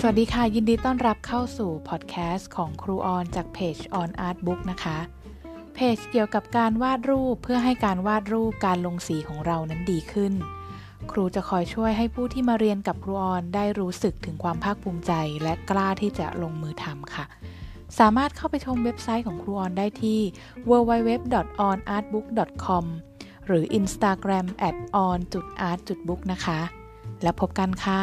สวัสดีค่ะ ยินดีต้อนรับเข้าสู่พอดแคสต์ของครูออนจากเพจ On Art Book นะคะเพจเกี่ยวกับการวาดรูปเพื่อให้การวาดรูปการลงสีของเรานั้นดีขึ้น ครูจะคอยช่วยให้ผู้ที่มาเรียนกับครูออนได้รู้สึกถึงความภาคภูมิใจ และกล้าที่จะลงมือทำค่ะ สามารถเข้าไปชมเว็บไซต์ของครูออนได้ที่ www.onartbook.com หรือ Instagram at on.art.book นะคะ แล้วพบกันค่ะ